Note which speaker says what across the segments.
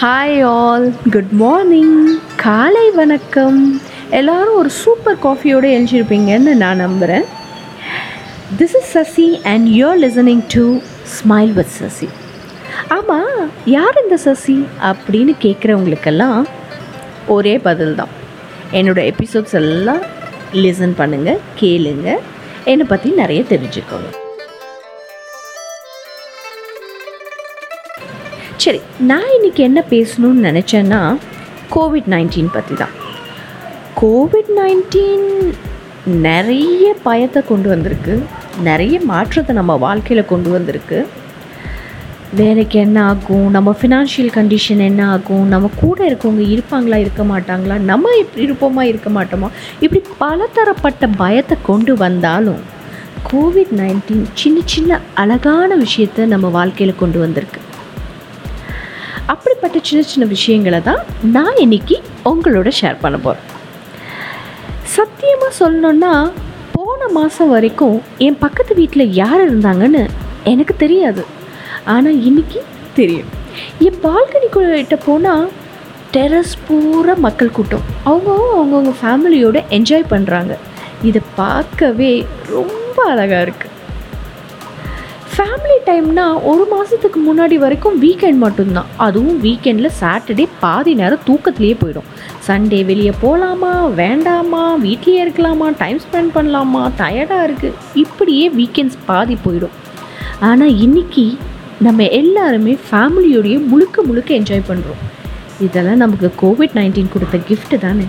Speaker 1: Hi all good morning காலை வணக்கம். எல்லாரும் ஒரு சூப்பர் காஃபியோடு எழுந்திருப்பீங்கன்னு நான் நம்புகிறேன் this is Sasi and you're listening to smile with Sasi ஆமாம் யார் இந்த சசி அப்படின்னு கேட்குறவங்களுக்கெல்லாம் ஒரே பதில் தான் என்னோடய எபிசோட்ஸ் எல்லாம் லிசன் பண்ணுங்கள் கேளுங்க. என்னை பற்றி நிறைய தெரிஞ்சுக்கோங்க. சரி நான் இன்னைக்கு என்ன பேசணும்னு நினச்சேன்னா கோவிட் நைன்டீன் பற்றி தான் கோவிட் நைன்டீன் நிறைய பயத்தை கொண்டு வந்திருக்கு. நிறைய மாற்றத்தை நம்ம வாழ்க்கையில் கொண்டு வந்திருக்கு. வேலைக்கு என்ன ஆகும்? நம்ம ஃபினான்ஷியல் கண்டிஷன் என்ன ஆகும்? நம்ம கூட இருக்கவங்க இருப்பாங்களா இருக்க மாட்டாங்களா? நம்ம இருப்போமா இருக்க மாட்டோமா? இப்படி பலதரப்பட்ட பயத்தை கொண்டு வந்தாலும் கோவிட் நைன்டீன் சின்ன சின்ன அழகான விஷயத்தை நம்ம வாழ்க்கையில் கொண்டு வந்திருக்கு. அப்படிப்பட்ட சின்ன சின்ன விஷயங்களை தான் நான் இன்னைக்கு உங்களோட ஷேர் பண்ண போகிறேன் சத்தியமாக சொல்லணுன்னா போன மாதம் வரைக்கும் என் பக்கத்து வீட்டில் யார் இருந்தாங்கன்னு எனக்கு தெரியாது. ஆனால் இன்னைக்கு தெரியும். என் பால்கனி போனால் டெரஸ் பூரா மக்கள் கூட்டம். அவங்கவும் அவங்கவுங்க ஃபேமிலியோடு என்ஜாய் பண்ணுறாங்க இதை பார்க்கவே ரொம்ப அழகாக இருக்குது ஃபேமிலி டைம்னா ஒரு மாதத்துக்கு முன்னாடி வரைக்கும் வீக்கெண்ட் மட்டும்தான். அதுவும் வீக்கெண்டில் சாட்டர்டே பாதி நேரம் தூக்கத்துலேயே போயிடும். சண்டே வெளியே போகலாமா வேண்டாமா வீட்லேயே இருக்கலாமா டைம் ஸ்பெண்ட் பண்ணலாமா டயர்டாக இருக்குது இப்படியே வீக்கெண்ட்ஸ் பாதி போயிடும். ஆனால் இன்றைக்கி நம்ம எல்லாருமே ஃபேமிலியோடையே முழுக்க முழுக்க என்ஜாய் பண்ணுறோம் இதெல்லாம் நமக்கு கோவிட் நைன்டீன் கொடுத்த கிஃப்ட்டு தானே.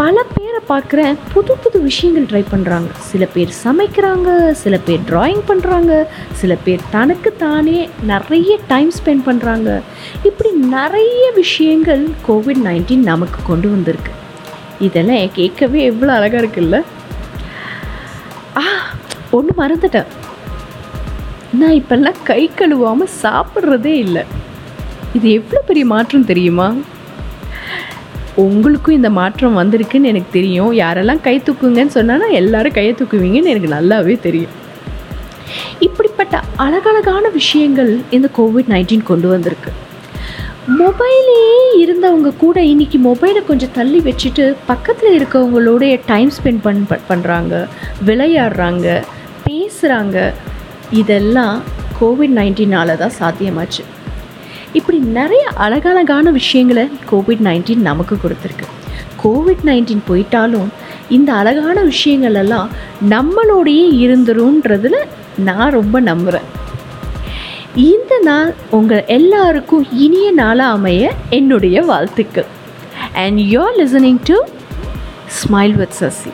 Speaker 1: பல பேரை பார்க்குறேன் புது புது விஷயங்கள் ட்ரை பண்ணுறாங்க சில பேர் சமைக்கிறாங்க சில பேர் ட்ராயிங் பண்ணுறாங்க சில பேர் தனக்கு தானே நிறைய டைம் ஸ்பெண்ட் பண்ணுறாங்க இப்படி நிறைய விஷயங்கள் கோவிட் நைன்டீன் நமக்கு கொண்டு வந்திருக்கு. இதெல்லாம் கேட்கவே எவ்வளோ அழகாக இருக்குல்ல? ஆ ஒன்று மறந்துட்டேன். நான் இப்போல்லாம் கை கழுவாமல் சாப்பிட்றதே இல்லை. இது எவ்வளோ பெரிய மாற்றம் தெரியுமா? உங்களுக்கும் இந்த மாற்றம் வந்திருக்குன்னு எனக்கு தெரியும். யாரெல்லாம் கை தூக்குங்கன்னு சொன்னால் எல்லாரும் கையை தூக்குவீங்கன்னு எனக்கு நல்லாவே தெரியும். இப்படிப்பட்ட அழகழகான விஷயங்கள் இந்த கோவிட் நைன்டீன் கொண்டு வந்திருக்கு. மொபைலே இருந்தவங்க கூட இன்னைக்கு மொபைலை கொஞ்சம் தள்ளி வச்சுட்டு பக்கத்தில் இருக்கவங்களோடைய டைம் ஸ்பெண்ட் பண் பண்ணுறாங்க விளையாடுறாங்க பேசுகிறாங்க இதெல்லாம் கோவிட் நைன்டீனால தான் சாத்தியமாச்சு. இப்படி நிறைய அழகழகான விஷயங்களை கோவிட் நைன்டீன் நமக்கு கொடுத்துருக்கு. கோவிட் நைன்டீன் போயிட்டாலும் இந்த அழகான விஷயங்கள் எல்லாம் நம்மளோடையே இருந்துரும்ன்றதுல நான் ரொம்ப நம்புகிறேன் இந்த நாள் உங்கள் எல்லாருக்கும் இனிய நாளாக அமைய என்னுடைய வாழ்த்துக்கள். And you're listening to smile with Sasi